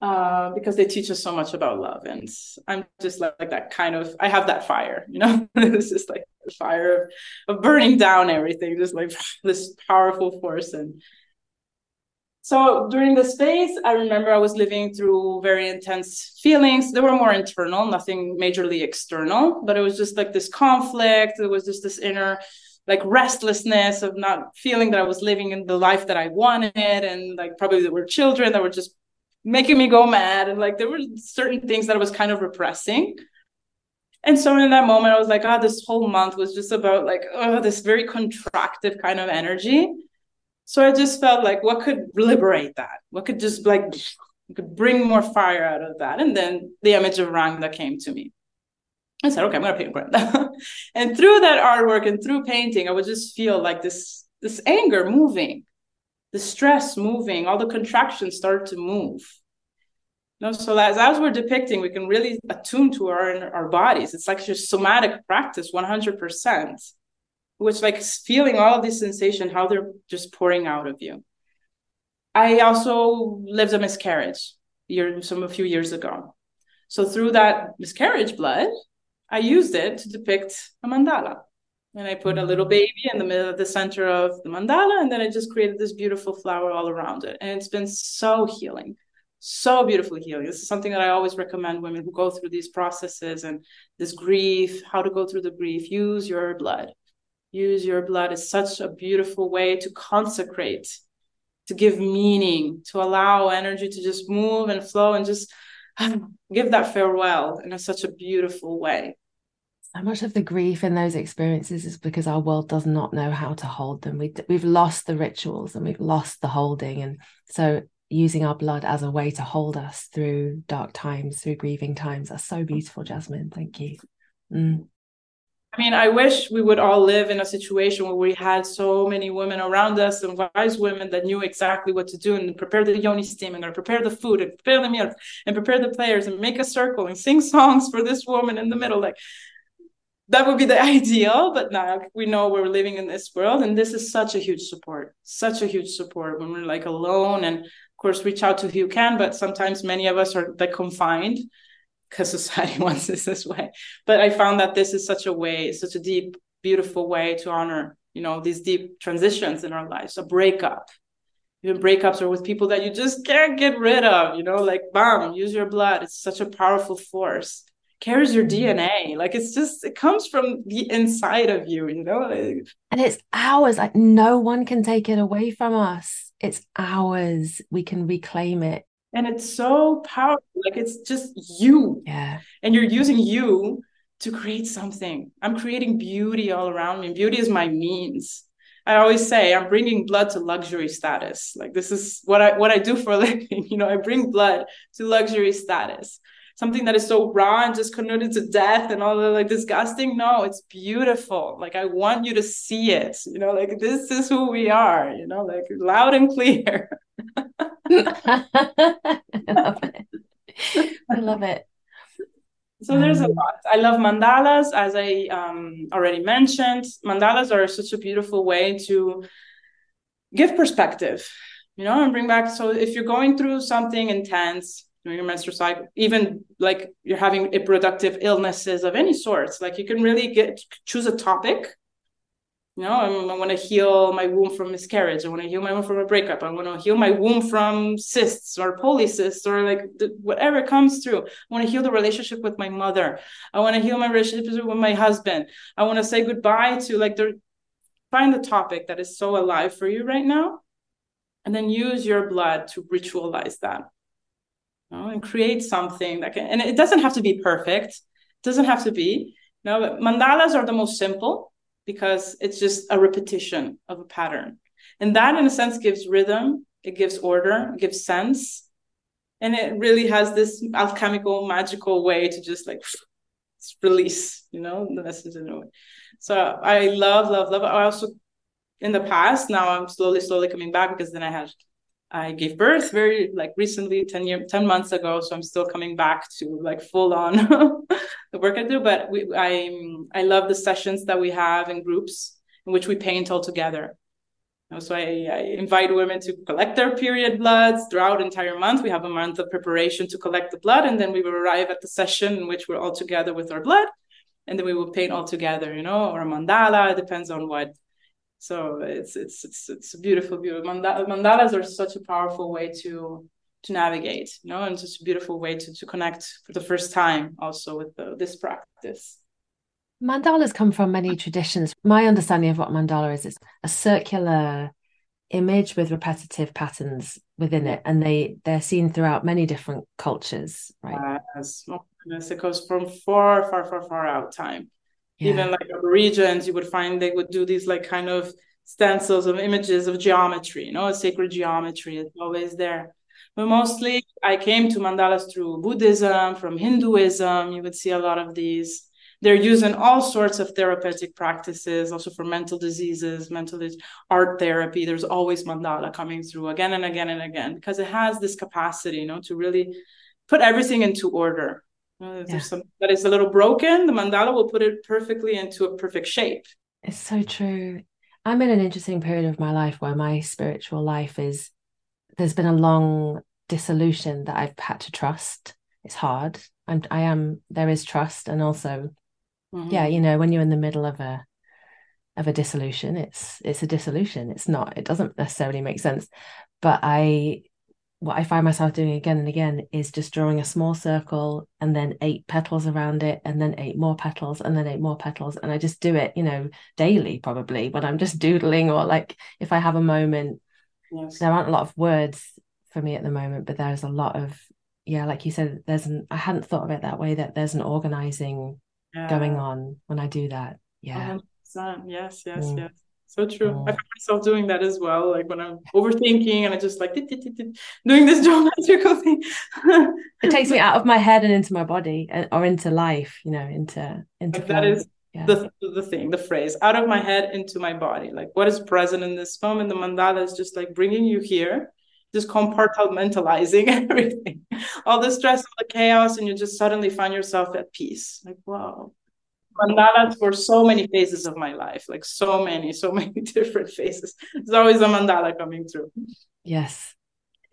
uh, because they teach us so much about love. And I'm just like, like that kind of, I have that fire, you know, [LAUGHS] it's just like the fire of, of burning down everything, just like [LAUGHS] this powerful force. And so during the space, I remember I was living through very intense feelings. They were more internal, nothing majorly external, but it was just like this conflict. It was just this inner like restlessness of not feeling that I was living in the life that I wanted, and like probably there were children that were just making me go mad, and like there were certain things that I was kind of repressing. And so in that moment, I was like, oh, this whole month was just about like, oh, this very contractive kind of energy. So I just felt like, what could liberate that? What could just like, could bring more fire out of that? And then the image of Rangda came to me. I said, okay, I'm gonna paint Rangda. [LAUGHS] and through that artwork and through painting, I would just feel like this this anger moving, the stress moving, all the contractions start to move. You know, so as, as we're depicting, we can really attune to our our bodies. It's like just somatic practice, 100%, which like feeling all of these sensation, how they're just pouring out of you. I also lived a miscarriage year, some a few years ago. So through that miscarriage blood, I used it to depict a mandala. And I put a little mm. baby in the middle of the center of the mandala, and then I just created this beautiful flower all around it. And it's been so healing, so beautifully healing. This is something that I always recommend women who go through these processes and this grief, how to go through the grief. Use your blood. Use your blood is such a beautiful way to consecrate, to give meaning, to allow energy to just move and flow and just [SIGHS] give that farewell in a, such a beautiful way so much of the grief in those experiences is because our world does not know how to hold them. We, we've lost the rituals and we've lost the holding. And so using our blood as a way to hold us through dark times, through grieving times, that's so beautiful, Jasmine. Thank you. Mm. I mean, I wish we would all live in a situation where we had so many women around us and wise women that knew exactly what to do and prepare the yoni steam and prepare the food and prepare the meals and prepare the players and make a circle and sing songs for this woman in the middle. Like that would be the [LAUGHS] ideal but now we know we're living in this world and this is such a huge support such a huge support when we're like alone and of course reach out to who you can but sometimes many of us are like confined because society [LAUGHS] wants this this way. But I found that this is such a way, such a deep, beautiful way to honor, you know, these deep transitions in our lives. A breakup, even breakups are with people that you just can't get rid of, you know, like bam, use your blood. It's such a powerful force. Carries your. DNA. Like it's just, it comes from the inside of you, you know? And it's ours. Like no one can take it away from us. It's ours. We can reclaim it. And it's so powerful. Like it's just you. Yeah. And you're using you to create something. I'm creating beauty all around me. Beauty is my means I always say I'm bringing blood to luxury status. Like this is what I what I do for a living. [LAUGHS] You know, I bring blood to luxury status. Something that is so raw and just connoted to death and all the like disgusting. No, it's beautiful. Like I want you to see it. You know, like this is who we are. You know, like loud and clear. [LAUGHS] I love it. I love it. [LAUGHS] So there's a mm. lot. I love mandalas, as I um, already mentioned. Mandalas are such a beautiful way to give perspective, you know, and bring back. So if you're going through something intense your menstrual cycle, even like you're having reproductive illnesses of any sorts, like you can really get choose a topic you know, I want to heal my womb from miscarriage. I want to heal my womb from a breakup. I want to heal my womb from cysts or polycysts or like whatever comes through. I want to heal the relationship with my mother. I want to heal my relationship with my husband. I want to say goodbye to like the find the topic that is so alive for you right now, and then use your blood to ritualize that. Know, and create something that can. And it doesn't have to be perfect. It doesn't have to be. You know, mandalas are the most simple because it's just a repetition of a pattern. And that, in a sense, gives rhythm, it gives order, it gives sense. And it really has this alchemical, magical way to just like [SNIFFS] release, you know, the message in a way. So I love, love, love. I also, in the past, now I'm slowly, slowly coming back because then I had I gave birth very like recently, 10 year 10 months ago. So I'm still coming back to like full on [LAUGHS] the work I do. But we I I love the sessions that we have in groups in which we paint all together. So I, I, invite women to collect their period bloods throughout entire month. We have a month of preparation to collect the blood, and then we will arrive at the session in which we're all together with our blood, and then we will paint all together, you know, or a mandala. Depends on what so it's it's it's it's a beautiful view. mandalas are such a powerful way to to navigate, you know, and just a beautiful way to to connect for the first time also with the, this practice. Mandalas come from many traditions. My understanding of what mandala is is a circular image with repetitive patterns within it, and they they're seen throughout many different cultures, right? Yes, oh goodness, it goes from far, far, far, far out time yeah. even like regions you would find they would do these like kind of stencils of images of geometry you know sacred geometry is always there. But mostly i came to mandalas through buddhism from hinduism you would see a lot of these. They're used in all sorts of therapeutic practices also for mental diseases mental art therapy. There's always mandala coming through again and again and again because it has this capacity you know to really put everything into order if yeah. there's something that is a little broken, the mandala will put it perfectly into a perfect shape. It's so true. I'm in an interesting period of my life where my spiritual life is there's been a long dissolution that I've had to trust. It's hard. I'm I am there is trust and also mm-hmm. yeah, you know, when you're in the middle of a of a dissolution, it's it's a dissolution. It's not, it doesn't necessarily make sense. But I what I find myself doing again and again is just drawing a small circle and then eight petals around it, and then eight more petals, and then eight more petals. And I just do it, you know, daily probably when I'm just doodling or like if I have a moment. Yes. There aren't a lot of words for me at the moment, but there's a lot of, yeah, like you said, there's an, I hadn't thought of it that way, that there's an organizing yeah. going on when I do that. Yeah. 100%. Yes, yes, mm. yes. So true. I oh. find myself doing that as well. Like when I'm overthinking and I just like doing this [LAUGHS] geometrical thing. it takes me [LAUGHS] out of my head and into my body and, or into life, you know, into into like that is yeah. the the thing, the phrase, out of my head into my body. Like what is present in this moment? The mandala is just like bringing you here, just compartmentalizing [LAUGHS] everything, all the stress, all the chaos, and you just suddenly find yourself at peace. Like wow, mandalas for so many phases of my life, like so many, so [LAUGHS] many different phases. There's always a mandala coming through. Yes.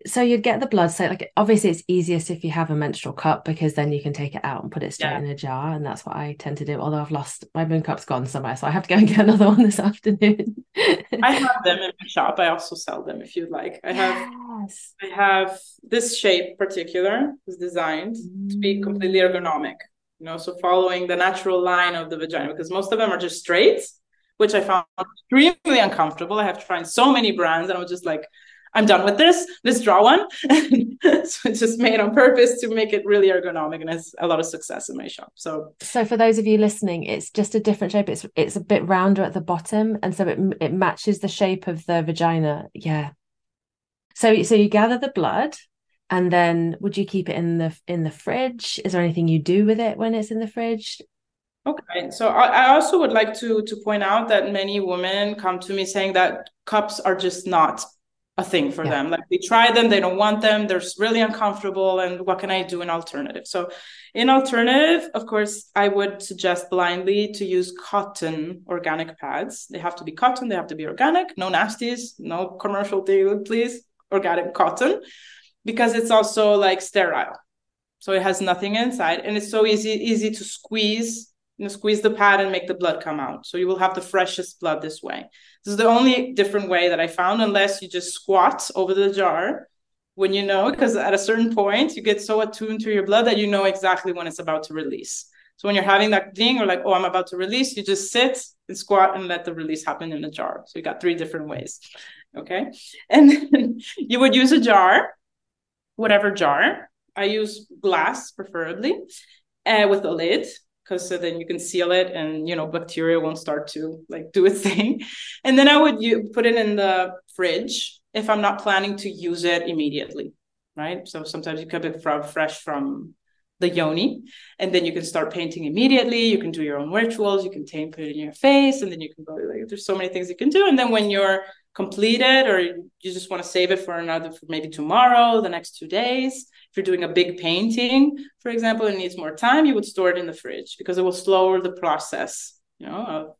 so you'd get the blood so like obviously it's easiest if you have a menstrual cup because then you can take it out and put it straight yeah. in a jar and that's what i tend to do although i've lost my moon cup's gone somewhere so i have to go and [LAUGHS] get another one this afternoon i have them in my shop i also sell them if you'd like i have yes. i have this shape particular is designed mm. to be completely mm. ergonomic you know so following the natural line of the vagina because most of them are just straight which i found extremely uncomfortable i have tried so many brands and i was just like I'm done with this. Let's draw one. [LAUGHS] so it's just made on purpose to make it really ergonomic and has a lot of success in my shop. So So for those of you listening, it's just a different shape. It's it's a bit rounder at the bottom and so it it matches the shape of the vagina. Yeah. So so you gather the blood and then would you keep it in the in the fridge? Is there anything you do with it when it's in the fridge? Okay, so I, I also would like to to point out that many women come to me saying that cups are just not a thing for yeah. them. Like they try them, they don't want them, they're really uncomfortable. And what can I do in alternative? So, in alternative, of course, I would suggest blindly to use cotton organic pads. They have to be cotton, they have to be organic, no nasties, no commercial deal, please. Organic cotton, because it's also like sterile. So it has nothing inside, and it's so easy easy to squeeze you know, squeeze the pad and make the blood come out. So you will have the freshest blood this way. This is the only different way that I found, unless you just squat over the jar when you know, because at a certain point you get so attuned to your blood that you know exactly when it's about to release. So when you're having that thing or like, oh, I'm about to release, you just sit and squat and let the release happen in a jar. So you got three different ways. Okay. And [LAUGHS] you would use a jar, whatever jar. I use glass preferably, uh, with a lid because so then you can seal it and you know bacteria won't start to like do its [LAUGHS] thing. And then i would you put it in the fridge if i'm not planning to use it immediately right? So sometimes you keep it from fresh from the yoni and then you can start painting immediately. You can do your own rituals. You can paint put it in your face and then you can go like there's so many things you can do. And then when you're completed or you just want to save it for another for maybe tomorrow the next two days if you're doing a big painting, for example, it needs more time, you would store it in the fridge because it will slower the process, you know,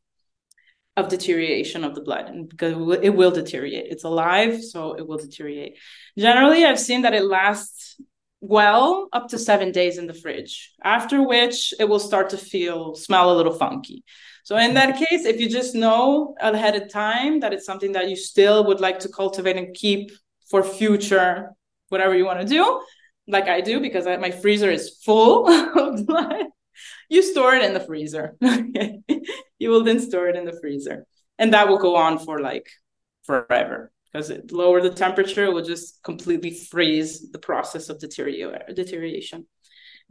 of, of deterioration of the blood and because it will deteriorate. It's alive, so it will deteriorate. Generally, I've seen that it lasts well up to seven days in the fridge, after which it will start to feel, smell a little funky. So in that case, if you just know ahead of time that it's something that you still would like to cultivate and keep for future, whatever you want to do, like I do because I, my freezer is full [LAUGHS] of blood. You store it in the freezer. [LAUGHS] you will then store it in the freezer, and that will go on for like forever because it lower the temperature it will just completely freeze the process of deterioration.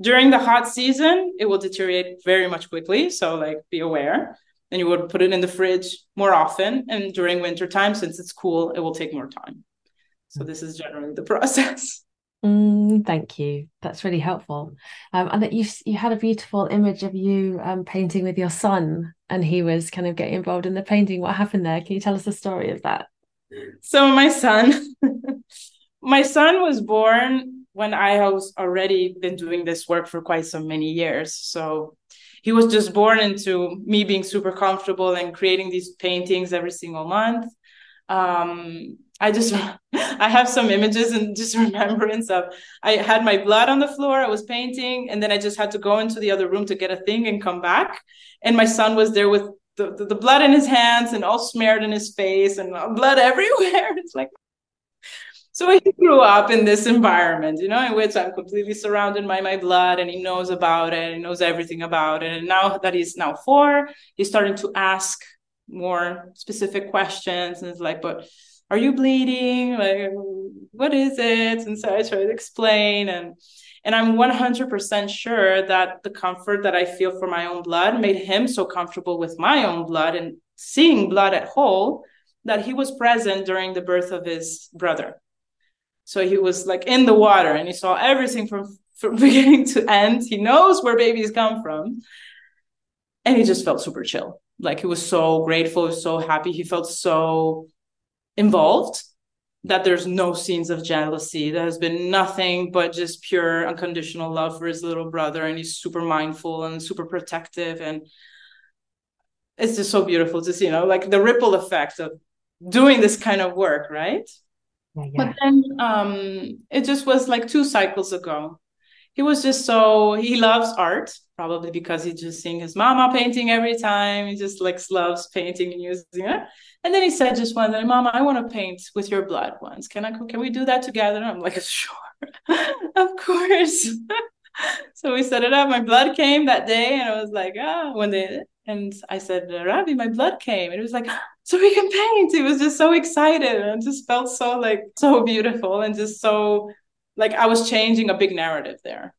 During the hot season, it will deteriorate very much quickly. So like be aware. And you would put it in the fridge more often. And during winter time, since it's cool, it will take more time. So this is generally the [LAUGHS] process. Mm, thank you. That's really helpful. Um, and that you you had a beautiful image of you um, painting with your son, and he was kind of getting involved in the painting. What happened there? Can you tell us the story of that? So my son, [LAUGHS] my son was born when I was already been doing this work for quite so many years. So he was just born into me being super comfortable and creating these paintings every single month. Um, I just [LAUGHS] I have some images and just [LAUGHS] remembrance of I had my blood on the floor, I was painting, and then I just had to go into the other room to get a thing and come back. And my son was there with the, the, the blood in his hands and all smeared in his face and blood [LAUGHS] everywhere. It's like so he grew up in this environment, you know, in which I'm completely surrounded by my blood and he knows about it, he knows everything about it. And now that he's now four, he's starting to ask more specific questions. And it's like, but are you bleeding? Like what is it? And so i try to explain. And and i'm 100% sure that the comfort that i feel for my own blood made him so comfortable with my own blood and seeing blood at whole that he was present during the birth of his brother so he was like in the water and he saw everything from from [LAUGHS] beginning to end. He knows where babies come from. And he just felt super chill. Like he was so grateful so happy. He felt so involved that there's no scenes of jealousy. There has been nothing but just pure unconditional love for his little brother and he's super mindful and super protective and it's just so beautiful to see you know? Like the ripple effect of doing this kind of work right Yeah, yeah. But then um, it just was like two cycles ago. He was just so he loves art, probably because he's just seeing his mama painting every time. He just like loves painting and using it. And then he said just one day, Mama, I want to paint with your blood once. Can I can we do that together? And I'm like, sure, [LAUGHS] of course. [LAUGHS] so we set it up. My blood came that day, and I was like, ah, when they and I said, Rabbi, my blood came. And it was like, so we can paint. He was just so excited and just felt so like so beautiful and just so like I was changing a big narrative there.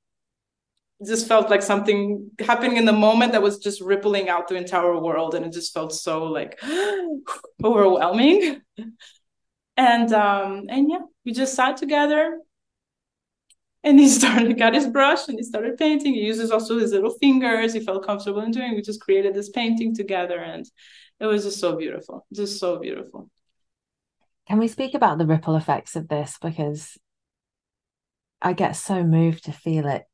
It just felt like something happening in the moment that was just rippling out the entire world. And it just felt so like [GASPS] overwhelming. And um, and yeah, we just sat together and he [LAUGHS] started got his brush and he started painting he uses also his little fingers he felt comfortable in doing we just created this painting together and it was just so beautiful just so beautiful. Can we speak about the ripple effects of this? Because i get so moved to feel it.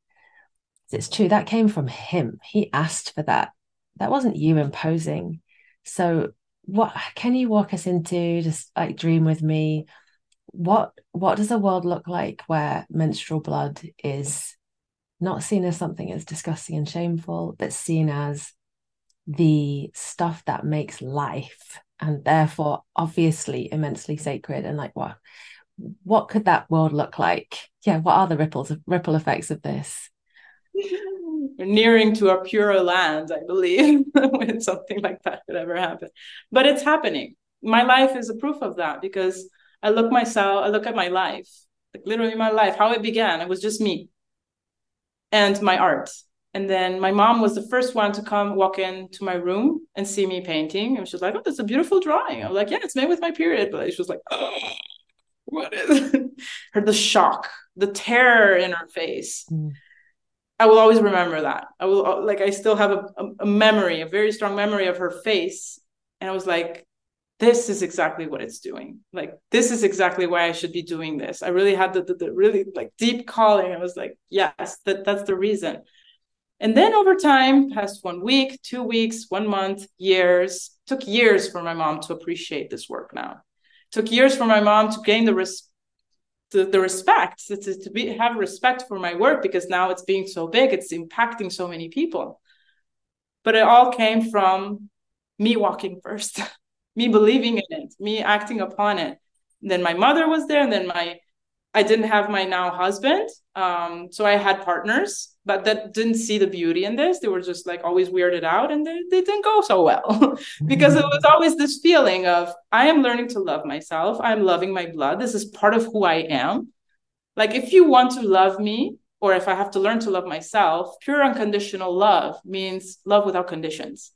It's true that came from him. He asked for that. That wasn't you imposing. So what can you walk us into just like dream with me? What what does a world look like where menstrual blood is not seen as something as disgusting and shameful, but seen as the stuff that makes life and therefore obviously immensely sacred and like what what could that world look like yeah what are the ripples ripple effects of this [LAUGHS] we're nearing to a purer land i believe [LAUGHS] when something like that could ever happen but it's happening my life is a proof of that because I look myself, I look at my life, like literally my life, how it began. It was just me and my art. And then my mom was the first one to come walk into my room and see me painting. And she was like, Oh, that's a beautiful drawing. I was like, Yeah, it's made with my period. But she was like, Oh, what is it? [LAUGHS] Her the shock, the terror in her face. Mm. I will always remember that. I will like I still have a, a memory, a very strong memory of her face. And I was like, this is exactly what it's doing. Like, this is exactly why I should be doing this. I really had the, the, the really like deep calling. I was like, yes, that, that's the reason. And then over time, past one week, two weeks, one month, years, took years for my mom to appreciate this work now. Took years for my mom to gain the res- the, the respect, to, to be have respect for my work because now it's being so big, it's impacting so many people. But it all came from me walking first. [LAUGHS] me believing in it, me acting upon it. And then my mother was there, and then my I didn't have my now husband. Um, so I had partners, but that didn't see the beauty in this. They were just like always weirded out and they, they didn't go so well [LAUGHS] because it was always this feeling of I am learning to love myself. I'm loving my blood. This is part of who I am. Like if you want to love me, or if I have to learn to love myself, pure unconditional love means love without conditions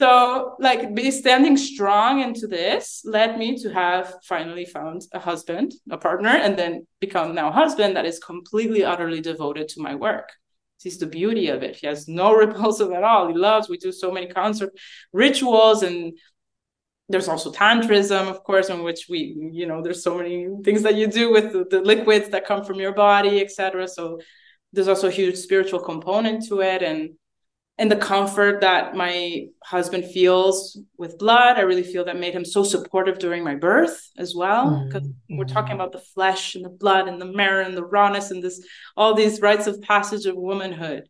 so like be standing strong into this led me to have finally found a husband a partner and then become now husband that is completely utterly devoted to my work. Sees the beauty of it. He has no [LAUGHS] repulsive at all. He loves we do so many concert rituals and there's also tantrism of course in which we you know there's so many things that you do with the, the liquids that come from your body etc so there's also a huge spiritual component to it. And and the comfort that my husband feels with blood i really feel that made him so supportive during my birth as well because mm-hmm. we're talking about the flesh and the blood and the marrow and the rawness and this all these rites of passage of womanhood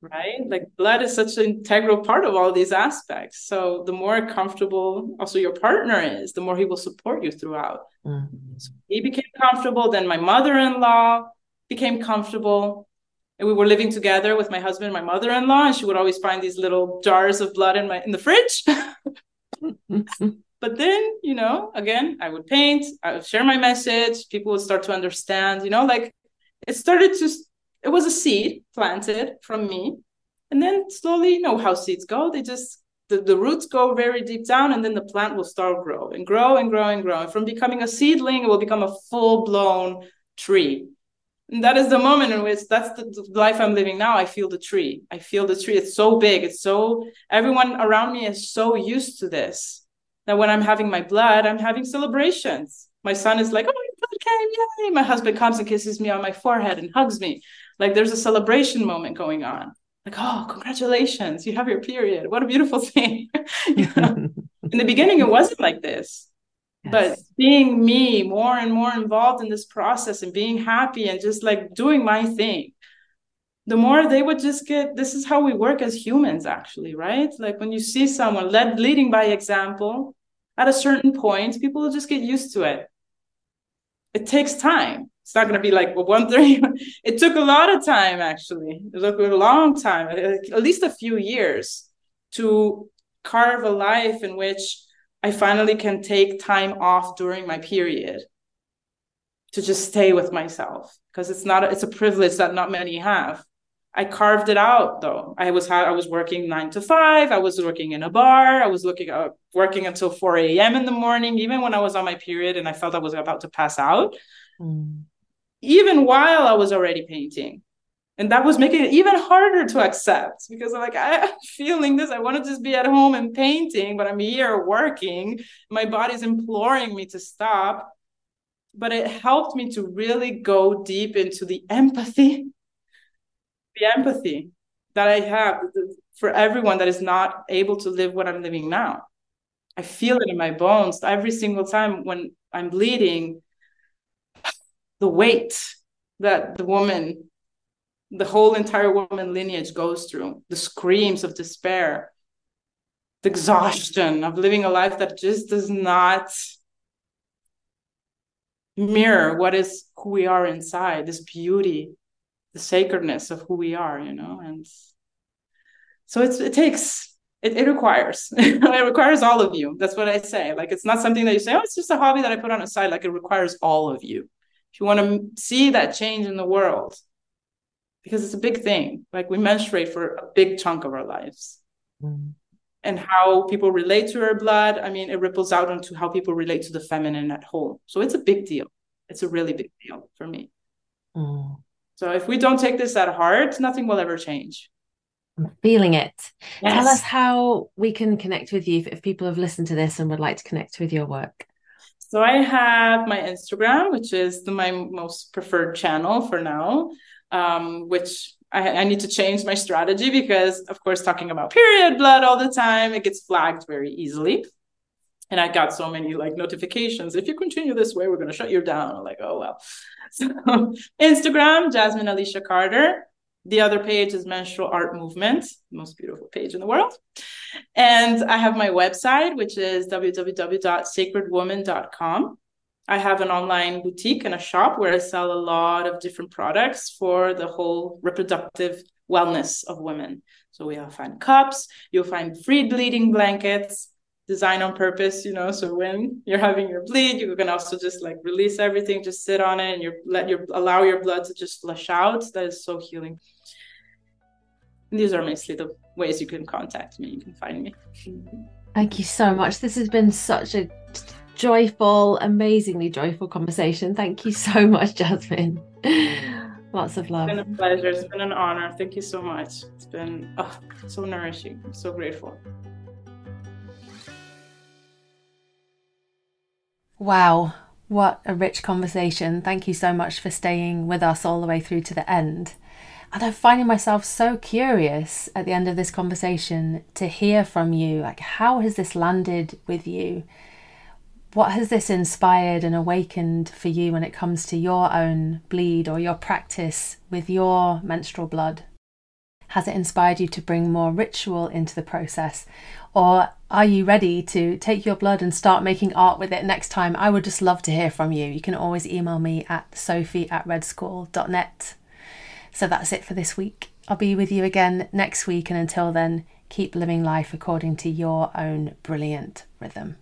right like blood is such an integral part of all these aspects so the more comfortable also your partner is the more he will support you throughout mm-hmm. so he became comfortable then my mother-in-law became comfortable and we were living together with my husband and my mother-in-law and she would always find these little jars of blood in my in the fridge. [LAUGHS] But then you know again i would paint i would share my message people would start to understand you know like it started to it was a seed planted from me. And then slowly you know how seeds go they just the, the roots go very deep down and then the plant will start grow and grow and grow and grow. And from becoming a seedling it will become a full-blown tree and that is the moment in which that's the life I'm living now. I feel the tree. I feel the tree. It's so big. It's so everyone around me is so used to this that when I'm having my blood, I'm having celebrations. My son is like, "Oh, your blood came! Yay!" My husband comes and kisses me on my forehead and hugs me. Like there's a celebration moment going on. Like, oh, congratulations! You have your period. What a beautiful thing. [LAUGHS] [LAUGHS] In the beginning, it wasn't like this Yes. But being me, more and more involved in this process and being happy and just like doing my thing, the more they would just get this is how we work as humans, actually, right? Like when you see someone led leading by example, at a certain point, people will just get used to it. It takes time. It's not going to be like well, one [LAUGHS] thing. it took a lot of time, actually. It took a long time, at least a few years, to carve a life in which I finally can take time off during my period to just stay with myself because it's not it's a privilege that not many have. I carved it out though. I was I was working nine to five. I was working in a bar. I was looking uh, working until four a.m. in the morning, even when I was on my period and I felt I was about to pass out. Mm. Even while I was already painting, and that was making it even harder to accept because I'm like I'm feeling this. I want to just be at home and painting, but I'm here working. My body's imploring me to stop. But it helped me to really go deep into the empathy the empathy that I have for everyone that is not able to live what I'm living now. I feel it in my bones every single time when I'm bleeding. [SIGHS] The weight that the woman, the whole entire woman lineage goes through, the screams of despair, the exhaustion of living a life that just does not mirror what is who we are inside, this beauty the sacredness of who we are you know and so it's it takes it, it requires [LAUGHS] it requires all of you. That's what i say. Like it's not something that you say oh it's just a hobby that i put on a side. Like it requires all of you. If you want to see that change in the world because it's a big thing like we menstruate for a big chunk of our lives mm. and how people relate to our blood i mean it ripples out into how people relate to the feminine at home so it's a big deal it's a really big deal for me mm. So if we don't take this at heart, nothing will ever change. I'm feeling it. Yes. Tell us how we can connect with you if, if people have listened to this and would like to connect with your work. So I have my Instagram, which is the, my most preferred channel for now, um, which I, I, need to change my strategy because, of course, talking about period blood all the time, it gets flagged very easily. And I got so many like notifications. If you continue this way, we're going to shut you down. I'm like, oh well. [LAUGHS] So Instagram, Jasmine Alicia Carter. The other page is Menstrual Art Movement, most beautiful page in the world. And I have my website, which is www.sacredwoman.com. I have an online boutique and a shop where I sell a lot of different products for the whole reproductive wellness of women. So we'll find cups, you'll find free bleeding blankets, designed on purpose, you know. So when you're having your bleed, you can also just like release everything, just sit on it and you let your allow your blood to just flush out. That is so healing. And these are mostly the ways you can contact me. You can find me. Thank you so much. This has been such a joyful, amazingly joyful conversation. Thank you so much, Jasmine. [LAUGHS] Lots of love. It's been a pleasure. It's been an honor. Thank you so much. It's been oh, so nourishing. I'm so grateful. Wow, what a rich conversation. Thank you so much for staying with us all the way through to the end. And I'm finding myself so curious at the end of this conversation to hear from you. Like, how has this landed with you? What has this inspired and awakened for you when it comes to your own bleed or your practice with your menstrual blood? Has it inspired you to bring more ritual into the process? Or are you ready to take your blood and start making art with it next time? I would just love to hear from you. You can always email me at sophie at redschool.net. So that's it for this week. I'll be with you again next week, and until then, keep living life according to your own brilliant rhythm.